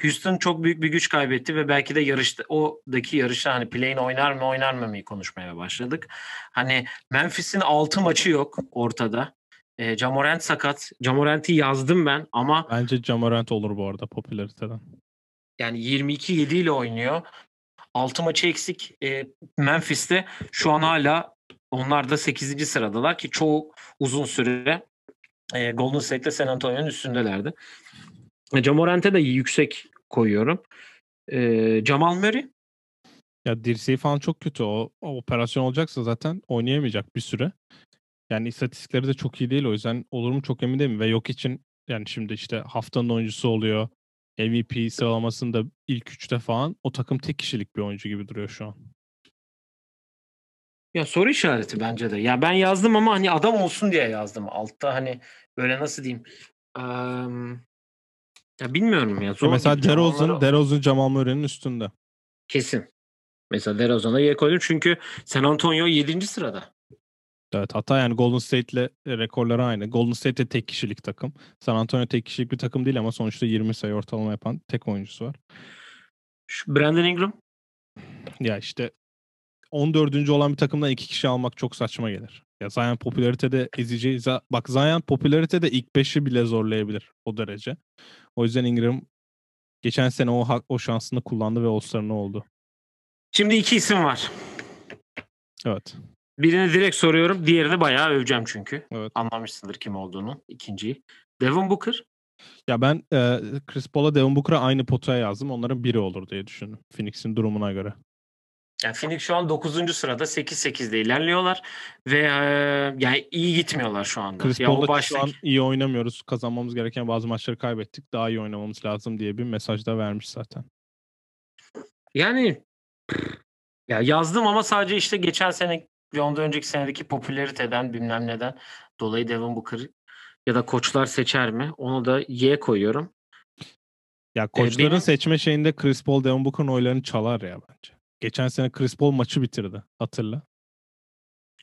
Houston çok büyük bir güç kaybetti ve belki de yarışta oradaki yarışta hani play'in oynar mı oynar mı konuşmaya başladık. Hani Memphis'in 6 maçı yok ortada. E, Jamorant sakat. Jamorant'i yazdım ben ama Bence Jamorant olur bu arada popülariteden. yani 22-7 ile oynuyor. 6 maçı eksik e, Memphis'te. Şu an hala onlar da 8. sıradalar ki çoğu uzun süre e, Golden State'le San Antonio'nun üstündelerdi. E, Jamorant'e de yüksek koyuyorum. E, Jamal Murray Ya dirseği falan çok kötü. O, o operasyon olacaksa zaten oynayamayacak bir süre. Yani istatistikleri de çok iyi değil o yüzden olur mu çok emin değilim. Ve yok için yani şimdi işte haftanın oyuncusu oluyor. MVP sıralamasında ilk üçte falan o takım tek kişilik bir oyuncu gibi duruyor şu an. Ya soru işareti bence de. Ya ben yazdım ama hani adam olsun diye yazdım. Altta hani böyle nasıl diyeyim? Eee, ya bilmiyorum ya. Ya Zor mesela gibi. Jamal'ları- DeRozan, DeRozan Jamal Murray'nin üstünde. Kesin. Mesela DeRozan'a yer koydum çünkü San Antonio 7. sırada. Evet hatta yani Golden State'le rekorları aynı. Golden State de tek kişilik takım. San Antonio tek kişilik bir takım değil ama sonuçta 20 sayı ortalama yapan tek oyuncusu var. Şu Brandon Ingram Ya işte 14. olan bir takımdan iki kişi almak çok saçma gelir. Ya Zion popülaritede ezeceği za- bak Zion popülaritede ilk 5'i bile zorlayabilir o derece. O yüzden Ingram geçen sene o hak- o şansını kullandı ve All-Star'ın oldu. Şimdi iki isim var. Evet. Birini direkt soruyorum. Diğerini bayağı öveceğim çünkü. Evet. Anlamışsındır kim olduğunu. İkinciyi. Devin Booker. Ya ben e, Chris Paul'a Devin Booker'a aynı potaya yazdım. Onların biri olur diye düşündüm. Phoenix'in durumuna göre. Yani Phoenix şu an 9. sırada 8-8'de ilerliyorlar ve e, yani iyi gitmiyorlar şu anda. Chris ya o Paul'la şu an iyi oynamıyoruz. Kazanmamız gereken bazı maçları kaybettik. Daha iyi oynamamız lazım diye bir mesaj da vermiş zaten. Yani ya yazdım ama sadece işte geçen sene ondan önceki senedeki popülariteden bilmem neden dolayı Devin Booker ya da koçlar seçer mi? Onu da Y koyuyorum. Ya koçların benim- seçme şeyinde Chris Paul, Devin Booker'ın oylarını çalar ya bence. Geçen sene Chris Paul maçı bitirdi. Hatırla.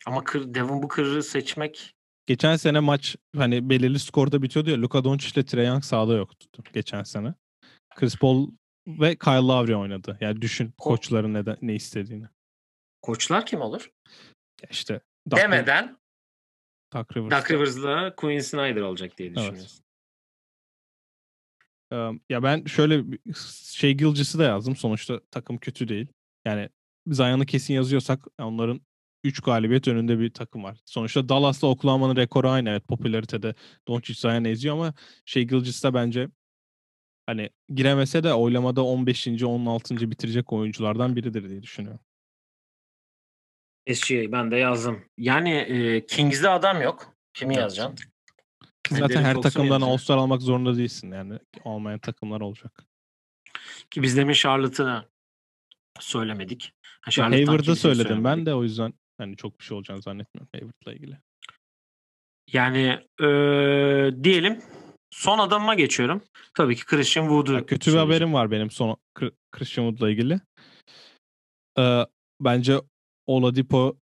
Ama Kır- Devin Booker'ı seçmek Geçen sene maç hani belirli skorda bitiyordu ya. Luka Doncic ile Trae Young sahada yoktu geçen sene. Chris Paul ve Kyle Lowry oynadı. Yani düşün koçların neden, ne istediğini. koçlar kim olur? İşte Doug, Demeden Doug Rivers. Doug Rivers'la Quinn Snyder olacak diye düşünüyorsun. Ee, ya ben şöyle şey Gilgis'i de yazdım. Sonuçta takım kötü değil. Yani Zion'ı kesin yazıyorsak onların 3 galibiyet önünde bir takım var. Sonuçta Dallas'la Oklahoma'nın rekoru aynı. Evet popülaritede Doncic Zion eziyor ama şey Gilgis de bence hani giremese de oylamada 15. 16. bitirecek oyunculardan biridir diye düşünüyorum. SGA ben de yazdım. Yani e, Kings'de adam yok. Kimi Evet. yazacaksın? Zaten Derek her Fox'u takımdan? All-Star almak zorunda değilsin yani. Olmayan takımlar olacak. Ki biz demin Charlotte'ı söylemedik. Ha, Hayward'ı söyledim ben de o yüzden hani çok bir şey olacağını zannetmiyorum Hayward'la ilgili. Yani e, diyelim son adamıma geçiyorum. Tabii ki Christian Wood'u Ya kötü bir haberim var benim son Christian Wood'la ilgili. Ee, bence Oladipo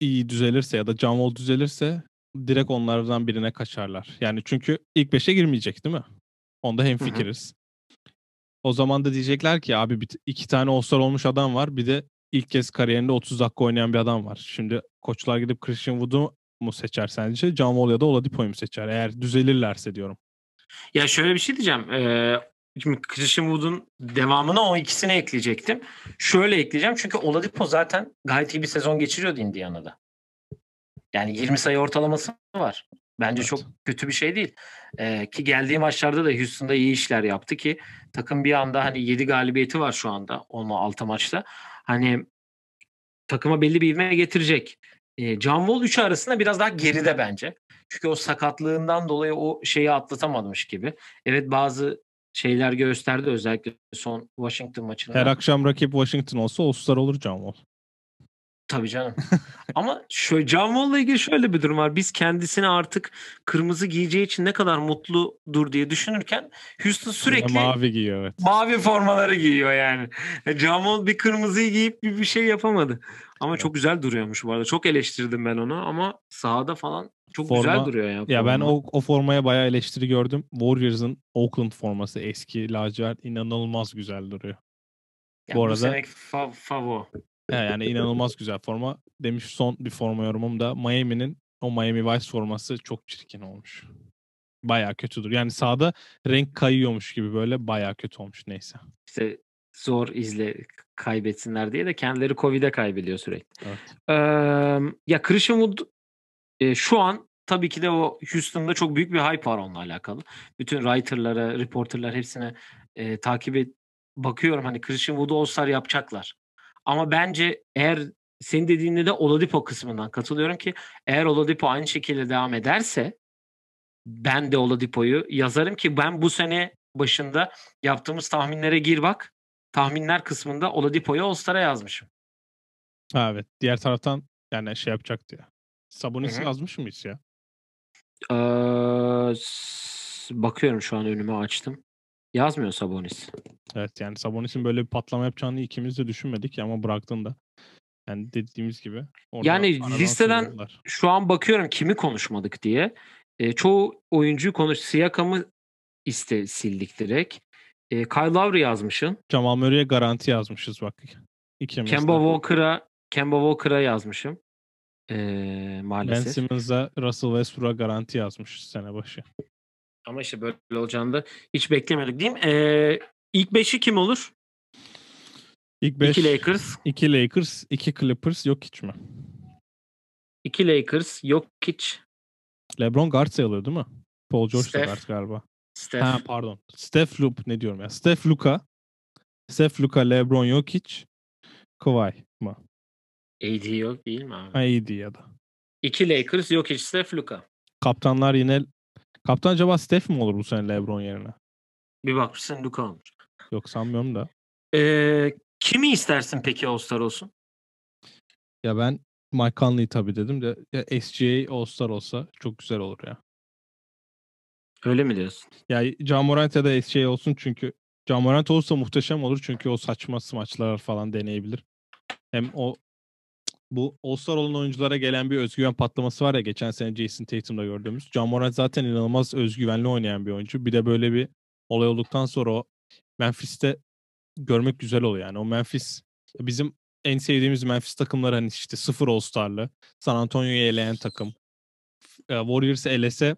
iyi düzelirse ya da John Wall düzelirse direkt onlardan birine kaçarlar. Yani çünkü ilk beşe girmeyecek değil mi? Onda hemfikiriz. O zaman da diyecekler ki abi bir, iki tane All-Star olmuş adam var. Bir de ilk kez kariyerinde 30 dakika oynayan bir adam var. Şimdi koçlar gidip Christian Wood'u mu seçer sence? John Wall ya da Oladipo'yu mu seçer? Eğer düzelirlerse diyorum. Ya şöyle bir şey diyeceğim. Ee, şimdi Christian Wood'un devamına o ikisini ekleyecektim. Şöyle ekleyeceğim çünkü Oladipo zaten gayet iyi bir sezon geçiriyordu Indiana'da. Yani 20 sayı ortalaması var. Bence Evet. çok kötü bir şey değil. Ee, ki geldiği maçlarda da Houston'da iyi işler yaptı ki takım bir anda hani 7 galibiyeti var şu anda olma 6 maçta. Hani takıma belli bir ivme getirecek. Ee, John Wall 3 arasında biraz daha geride bence. Çünkü o sakatlığından dolayı o şeyi atlatamamış gibi. Evet bazı şeyler gösterdi özellikle son Washington maçında. Her akşam rakip Washington olsa All-Star olur John Wall. Tabii canım. Ama şöyle John Wall'la ilgili şöyle bir durum var. Biz kendisini artık kırmızı giyeceği için ne kadar mutludur diye düşünürken Houston sürekli Yine mavi giyiyor evet. mavi formaları giyiyor yani. E, John Wall bir kırmızıyı giyip bir, bir şey yapamadı. Ama Evet. çok güzel duruyormuş bu arada. Çok eleştirdim ben onu ama sahada falan çok Forma- güzel duruyor ya. Ya ben o, o formaya bayağı eleştiri gördüm. Warriors'ın Oakland forması eski lacivert inanılmaz güzel duruyor. Yani bu arada- seneki fa- favo. He, yani inanılmaz güzel forma. Demiş son bir forma yorumum da Miami'nin o Miami Vice forması çok çirkin olmuş. Bayağı kötüdür. Yani sağda renk kayıyormuş gibi böyle bayağı kötü olmuş neyse. İşte zor izle kaybetsinler diye de kendileri Covid'e kaybediyor sürekli. Evet. Ee, ya Christian Wood e, şu an tabii ki de o Houston'da çok büyük bir hype var onunla alakalı. Bütün writer'lara, reporterlar hepsine e, takip et bakıyorum hani Christian Wood'u All-Star yapacaklar. Ama bence eğer senin dediğinde de Oladipo kısmından katılıyorum ki eğer Oladipo aynı şekilde devam ederse ben de Oladipo'yu yazarım ki ben bu sene başında yaptığımız tahminlere gir bak. Tahminler kısmında Oladipo'yu All-Star'a yazmışım. Ha, evet. Diğer taraftan yani şey yapacaktı ya. Sabonis'i yazmış mıyız ya? Ee, bakıyorum şu an önüme açtım. Yazmıyor Sabonis. Evet yani Sabonis'in böyle bir patlama yapacağını ikimiz de düşünmedik ama bıraktın da. Yani dediğimiz gibi. Yani listeden-. Şu an bakıyorum kimi konuşmadık diye. Ee, çoğu oyuncuyu konuş. Siakam'ı iste sildik direkt. Ee, Kyle Lowry yazmışsın. Jamal Murray'e garanti yazmışız bak. İkimiz. Kemba Walker'a Kemba Walker'a yazmışım. Ben maalesef. Simmons'a Russell Westbrook'a garanti yazmış sene başı. Ama işte böyle olacağını da hiç beklemiyorduk değil mi? Ee, ilk beşi kim olur? İlk 5 2 Lakers, 2 Lakers, 2 Clippers yok hiç mi? 2 Lakers, Jokic, LeBron guard sayılıyor değil mi? Paul George da Steph. guard galiba. Steph. Ha pardon. Steph Loop ne diyorum ya? Steph Luka. Steph Luka, LeBron Jokic, Kawhi mı? AD yok değil mi abi? Ha iyiydi ya da. 2 Lakers, Jokic, Steph, Luka. Kaptanlar yine Kaptan acaba Steph mi olur bu sene LeBron yerine? Bir bakmışsın Luka olmuş. Yok sanmıyorum da. Ee, kimi istersin peki All-Star olsun? Ya ben Mike Conley tabii dedim de ya SGA All-Star olsa çok güzel olur ya. Öyle mi diyorsun? Ya Ja Morant ya da SGA olsun çünkü Ja Morant olursa muhteşem olur çünkü o saçma smaçlar falan deneyebilir. Hem o bu All-Star olan oyunculara gelen bir özgüven patlaması var ya geçen sene Jason Tatum'da gördüğümüz. Ja Morant zaten inanılmaz özgüvenli oynayan bir oyuncu. Bir de böyle bir olay olduktan sonra o Memphis'te görmek güzel oluyor yani. O Memphis bizim en sevdiğimiz Memphis takımları hani işte sıfır All-Star'lı. San Antonio'yu eleyen takım. E, Warriors elese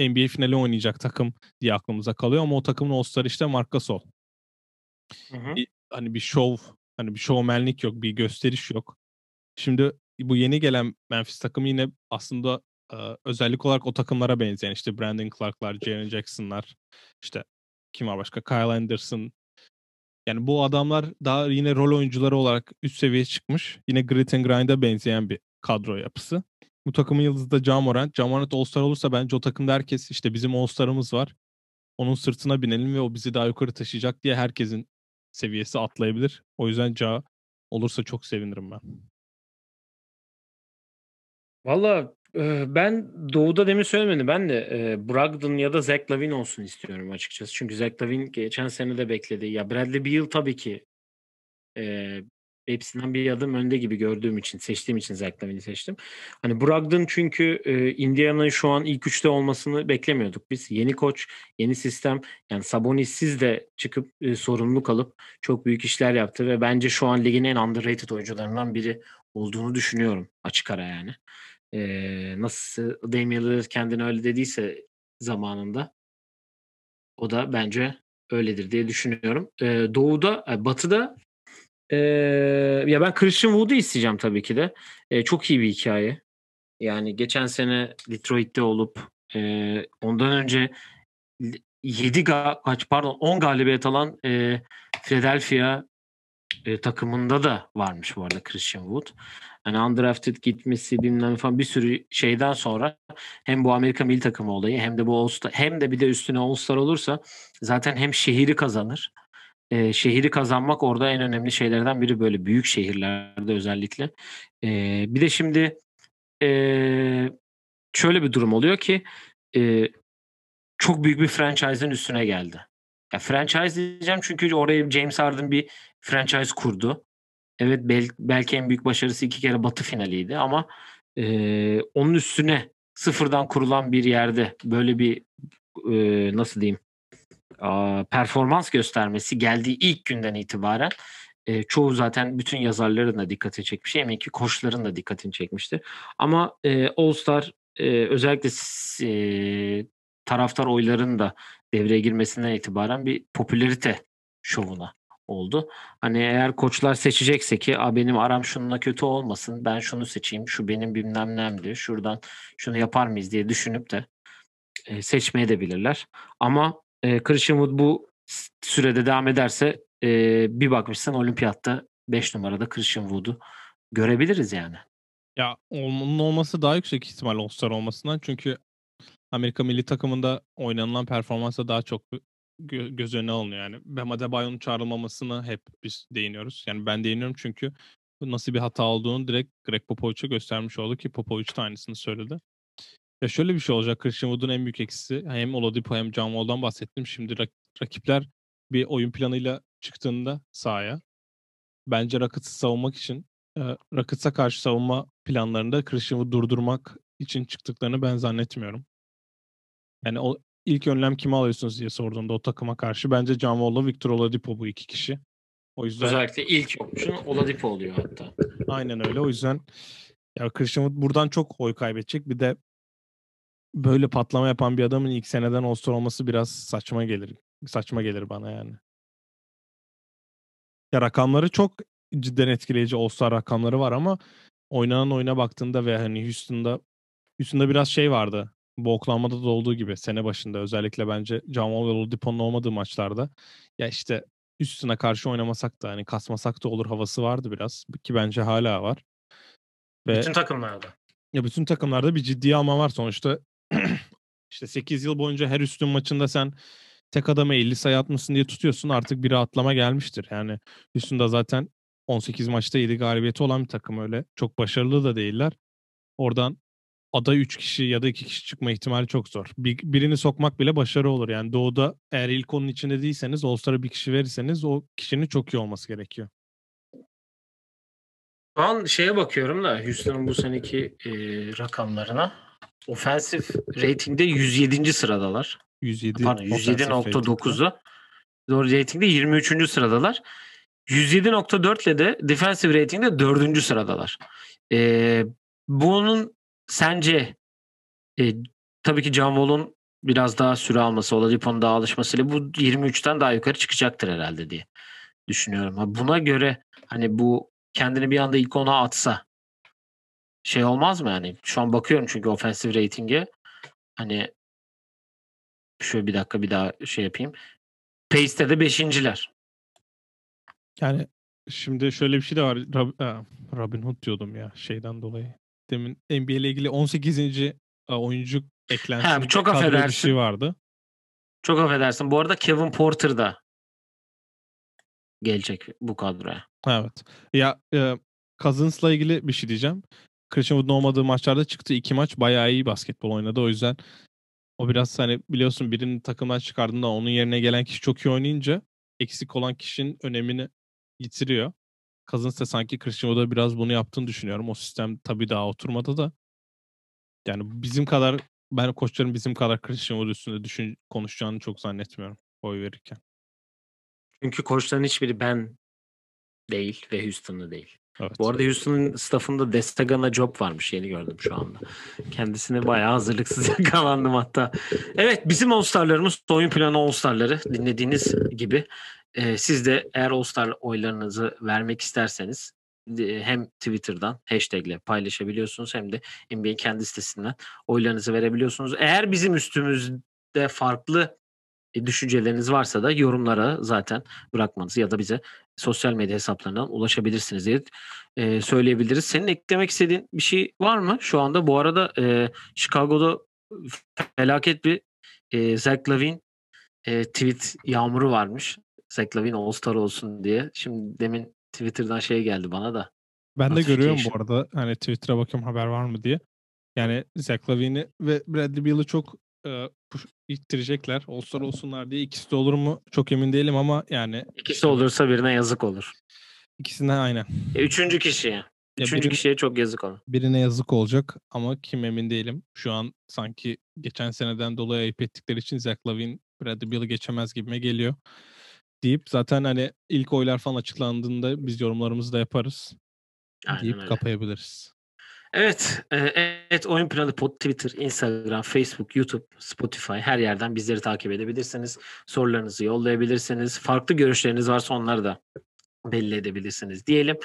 NBA finali oynayacak takım diye aklımıza kalıyor ama o takımın All-Star işte Marc Gasol. Hı hı. Bir- Hani bir şov, hani bir şovmenlik yok, bir gösteriş yok. Şimdi bu yeni gelen Memphis takımı yine aslında e, özellik olarak o takımlara benzeyen işte Brandon Clark'lar, Jaren Jackson'lar, işte kim var başka? Kyle Anderson. Yani bu adamlar daha yine rol oyuncuları olarak üst seviyeye çıkmış. Yine Grit and Grind'a benzeyen bir kadro yapısı. Bu takımın yıldızı da Ja Morant. Ja Morant All-Star olursa bence o takımda herkes işte bizim All-Star'ımız var. Onun sırtına binelim ve o bizi daha yukarı taşıyacak diye herkesin seviyesi atlayabilir. O yüzden Ja olursa çok sevinirim ben. Valla e, ben Doğu'da demin söylemedim. Ben de e, Brogdon ya da Zach Lavine olsun istiyorum açıkçası. Çünkü Zach Lavine geçen sene de bekledi. Ya Bradley Beal tabii ki e, hepsinden bir adım önde gibi gördüğüm için, seçtiğim için Zach seçtim. Hani Brogdon çünkü e, Indiana'nın şu an ilk üçte olmasını beklemiyorduk biz. Yeni koç, yeni sistem. Yani Sabonis'siz de çıkıp e, sorumluluk alıp çok büyük işler yaptı ve bence şu an ligin en underrated oyuncularından biri olduğunu düşünüyorum açık ara yani. Ee, nasıl Damian Lillard kendine öyle dediyse zamanında o da bence öyledir diye düşünüyorum. Ee, doğuda, e, batıda e, ya ben Christian Wood'u isteyeceğim tabii ki de. E, çok iyi bir hikaye. Yani geçen sene Detroit'te olup e, ondan önce 7 kaç pardon 10 galibiyet alan e, Philadelphia e, takımında da varmış bu arada Christian Wood. Hani undrafted gitmesi bilmem falan bir sürü şeyden sonra hem bu Amerika milli takımı olayı hem de bu All-Star hem de bir de üstüne All-Star olursa zaten hem şehri kazanır. E, şehri kazanmak orada en önemli şeylerden biri böyle büyük şehirlerde özellikle. E, bir de şimdi e, şöyle bir durum oluyor ki e, çok büyük bir franchise'ın üstüne geldi. Ya franchise diyeceğim çünkü oraya James Harden bir franchise kurdu. Evet bel- belki en büyük başarısı iki kere Batı finaliydi ama e, onun üstüne sıfırdan kurulan bir yerde böyle bir e, nasıl diyeyim performans göstermesi geldiği ilk günden itibaren e, çoğu zaten bütün yazarların da dikkatini çekmiş. Emin ki koçların da dikkatini çekmiştir. Ama e, All Star e, özellikle e, taraftar oylarının da devreye girmesinden itibaren bir popülerite şovuna oldu. Hani eğer koçlar seçecekse ki A, benim aram şununla kötü olmasın ben şunu seçeyim şu benim bilmem nemdi şuradan şunu yapar mıyız diye düşünüp de e, seçmeye de bilirler. Ama e, Christian Wood bu sürede devam ederse e, bir bakmışsın olimpiyatta 5 numarada Christian Wood'u görebiliriz yani. Ya onun olması daha yüksek ihtimal All-Star olmasından çünkü Amerika milli takımında oynanılan performansa daha çok gö- göz önüne alınıyor yani. Bam Adebayo'nun çağrılmamasını hep biz değiniyoruz. Yani ben değiniyorum çünkü nasıl bir hata olduğunu direkt Greg Popovich'e göstermiş oldu ki Popovich de aynısını söyledi. Ya şöyle bir şey olacak. Christian Wood'un en büyük eksisi hem Oladipo hem John Wall'dan bahsettim. Şimdi rak- rakipler bir oyun planıyla çıktığında sahaya bence Rockets'ı savunmak için e, Rockets'a karşı savunma planlarında Christian Wood durdurmak için çıktıklarını ben zannetmiyorum. Yani o ilk önlem kimi alıyorsunuz diye sorduğunda o takıma karşı bence John Wall'la Victor Oladipo bu iki kişi. O yüzden Özellikle ilk option Oladipo oluyor hatta. Aynen öyle. O yüzden ya Christian Wood buradan çok oy kaybedecek. Bir de böyle patlama yapan bir adamın ilk seneden All-Star olması biraz saçma gelir. Saçma gelir bana yani. Ya rakamları çok cidden etkileyici All-Star rakamları var ama oynanan oyuna baktığında ve hani Houston'da Houston'da biraz şey vardı. Bu Oklahoma'da da olduğu gibi sene başında özellikle bence Jamal ve Oladipo'nun olmadığı maçlarda ya işte Houston'a karşı oynamasak da hani kasmasak da olur havası vardı biraz ki bence hala var. Ve Bütün takımlarda. ya bütün takımlarda bir ciddi alma var sonuçta. işte 8 yıl boyunca her üstün maçında sen tek adama 50 sayı atmasın diye tutuyorsun. Artık bir rahatlama gelmiştir. Yani Houston'da zaten 18 maçta 7 galibiyeti olan bir takım öyle. Çok başarılı da değiller. Oradan aday 3 kişi ya da 2 kişi çıkma ihtimali çok zor. Bir, birini sokmak bile başarı olur. Yani doğuda eğer ilk onun içinde değilseniz All-Star'a bir kişi verirseniz o kişinin çok iyi olması gerekiyor. Şu an şeye bakıyorum da Houston'ın bu seneki e, rakamlarına. Offensive ratingde 107. sıradalar. 107 Pardon offensive rating'de. 107.9'u. Doğru ratingde 23. sıradalar. 107.4 ile de defensive ratingde 4. sıradalar. E, bunun sence e, tabii ki John Wall'un biraz daha süre alması, Oladipo'nun daha alışmasıyla bu 23'ten daha yukarı çıkacaktır herhalde diye düşünüyorum. Buna göre hani bu kendini bir anda ilk ona atsa şey olmaz mı yani? Şu an bakıyorum çünkü offensive rating'e hani şöyle bir dakika bir daha şey yapayım. Pace'te de beşinciler. Yani şimdi şöyle bir şey de var. Rob- Aa, Robin Hood diyordum ya şeyden dolayı. Demin NBA ile ilgili 18. a, oyuncu eklensin. Ha, çok affedersin. Bir şey vardı. Çok affedersin. Bu arada Kevin Porter da gelecek bu kadroya. Evet. Ya e, Cousins'la ilgili bir şey diyeceğim. Christian Wood'un olmadığı maçlarda çıktı. iki maç bayağı iyi basketbol oynadı. O yüzden o biraz hani biliyorsun birinin takımdan çıkardığında onun yerine gelen kişi çok iyi oynayınca eksik olan kişinin önemini yitiriyor. Cousins da sanki Christian Wood'a biraz bunu yaptığını düşünüyorum. O sistem tabii daha oturmadı da. Yani bizim kadar ben koçların bizim kadar Christian Wood üstünde düşün, konuşacağını çok zannetmiyorum oy verirken. Çünkü koçların hiçbiri ben değil ve Houston'lı değil. Evet. Bu arada Houston'ın staffında Destagana Job varmış yeni gördüm şu anda. Kendisine bayağı hazırlıksız yakalandım hatta. Evet bizim All-Star'larımız oyun planı All-Star'ları dinlediğiniz gibi. Ee, siz de eğer All-Star oylarınızı vermek isterseniz e, hem Twitter'dan hashtagle paylaşabiliyorsunuz hem de NBA'in kendi sitesinden oylarınızı verebiliyorsunuz. Eğer bizim üstümüzde farklı e, düşünceleriniz varsa da yorumlara zaten bırakmanızı ya da bize sosyal medya hesaplarından ulaşabilirsiniz diye e, söyleyebiliriz. Senin eklemek istediğin bir şey var mı? Şu anda bu arada e, Chicago'da felaket bir e, Zach Lavine e, tweet yağmuru varmış. Zach Lavine All-Star olsun diye. Şimdi demin Twitter'dan şey geldi bana da. Ben de görüyorum bu arada hani Twitter'a bakıyorum haber var mı diye. Yani Zach Lavine'i ve Bradley Beal'ı çok e, ittirecekler. All-Star olsunlar diye. İkisi de olur mu? Çok emin değilim ama yani İkisi olursa birine yazık olur. ikisinden aynen. E, üçüncü kişiye. Üçüncü birin- kişiye çok yazık olur. birine yazık olacak ama kim emin değilim. Şu an sanki geçen seneden dolayı ayıp ettikleri için Zach Lavine Bradley Beal'ı geçemez gibime geliyor. Deyip zaten hani ilk oylar falan açıklandığında biz yorumlarımızı da yaparız. Aynen deyip öyle. kapayabiliriz. Evet, e, evet Oyun Planı Pod Twitter, Instagram, Facebook, YouTube, Spotify her yerden bizleri takip edebilirsiniz. Sorularınızı yollayabilirsiniz. Farklı görüşleriniz varsa onları da belli edebilirsiniz diyelim.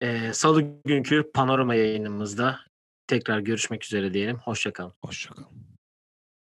E, Salı günkü panorama yayınımızda tekrar görüşmek üzere diyelim. Hoşçakalın. Hoşçakalın.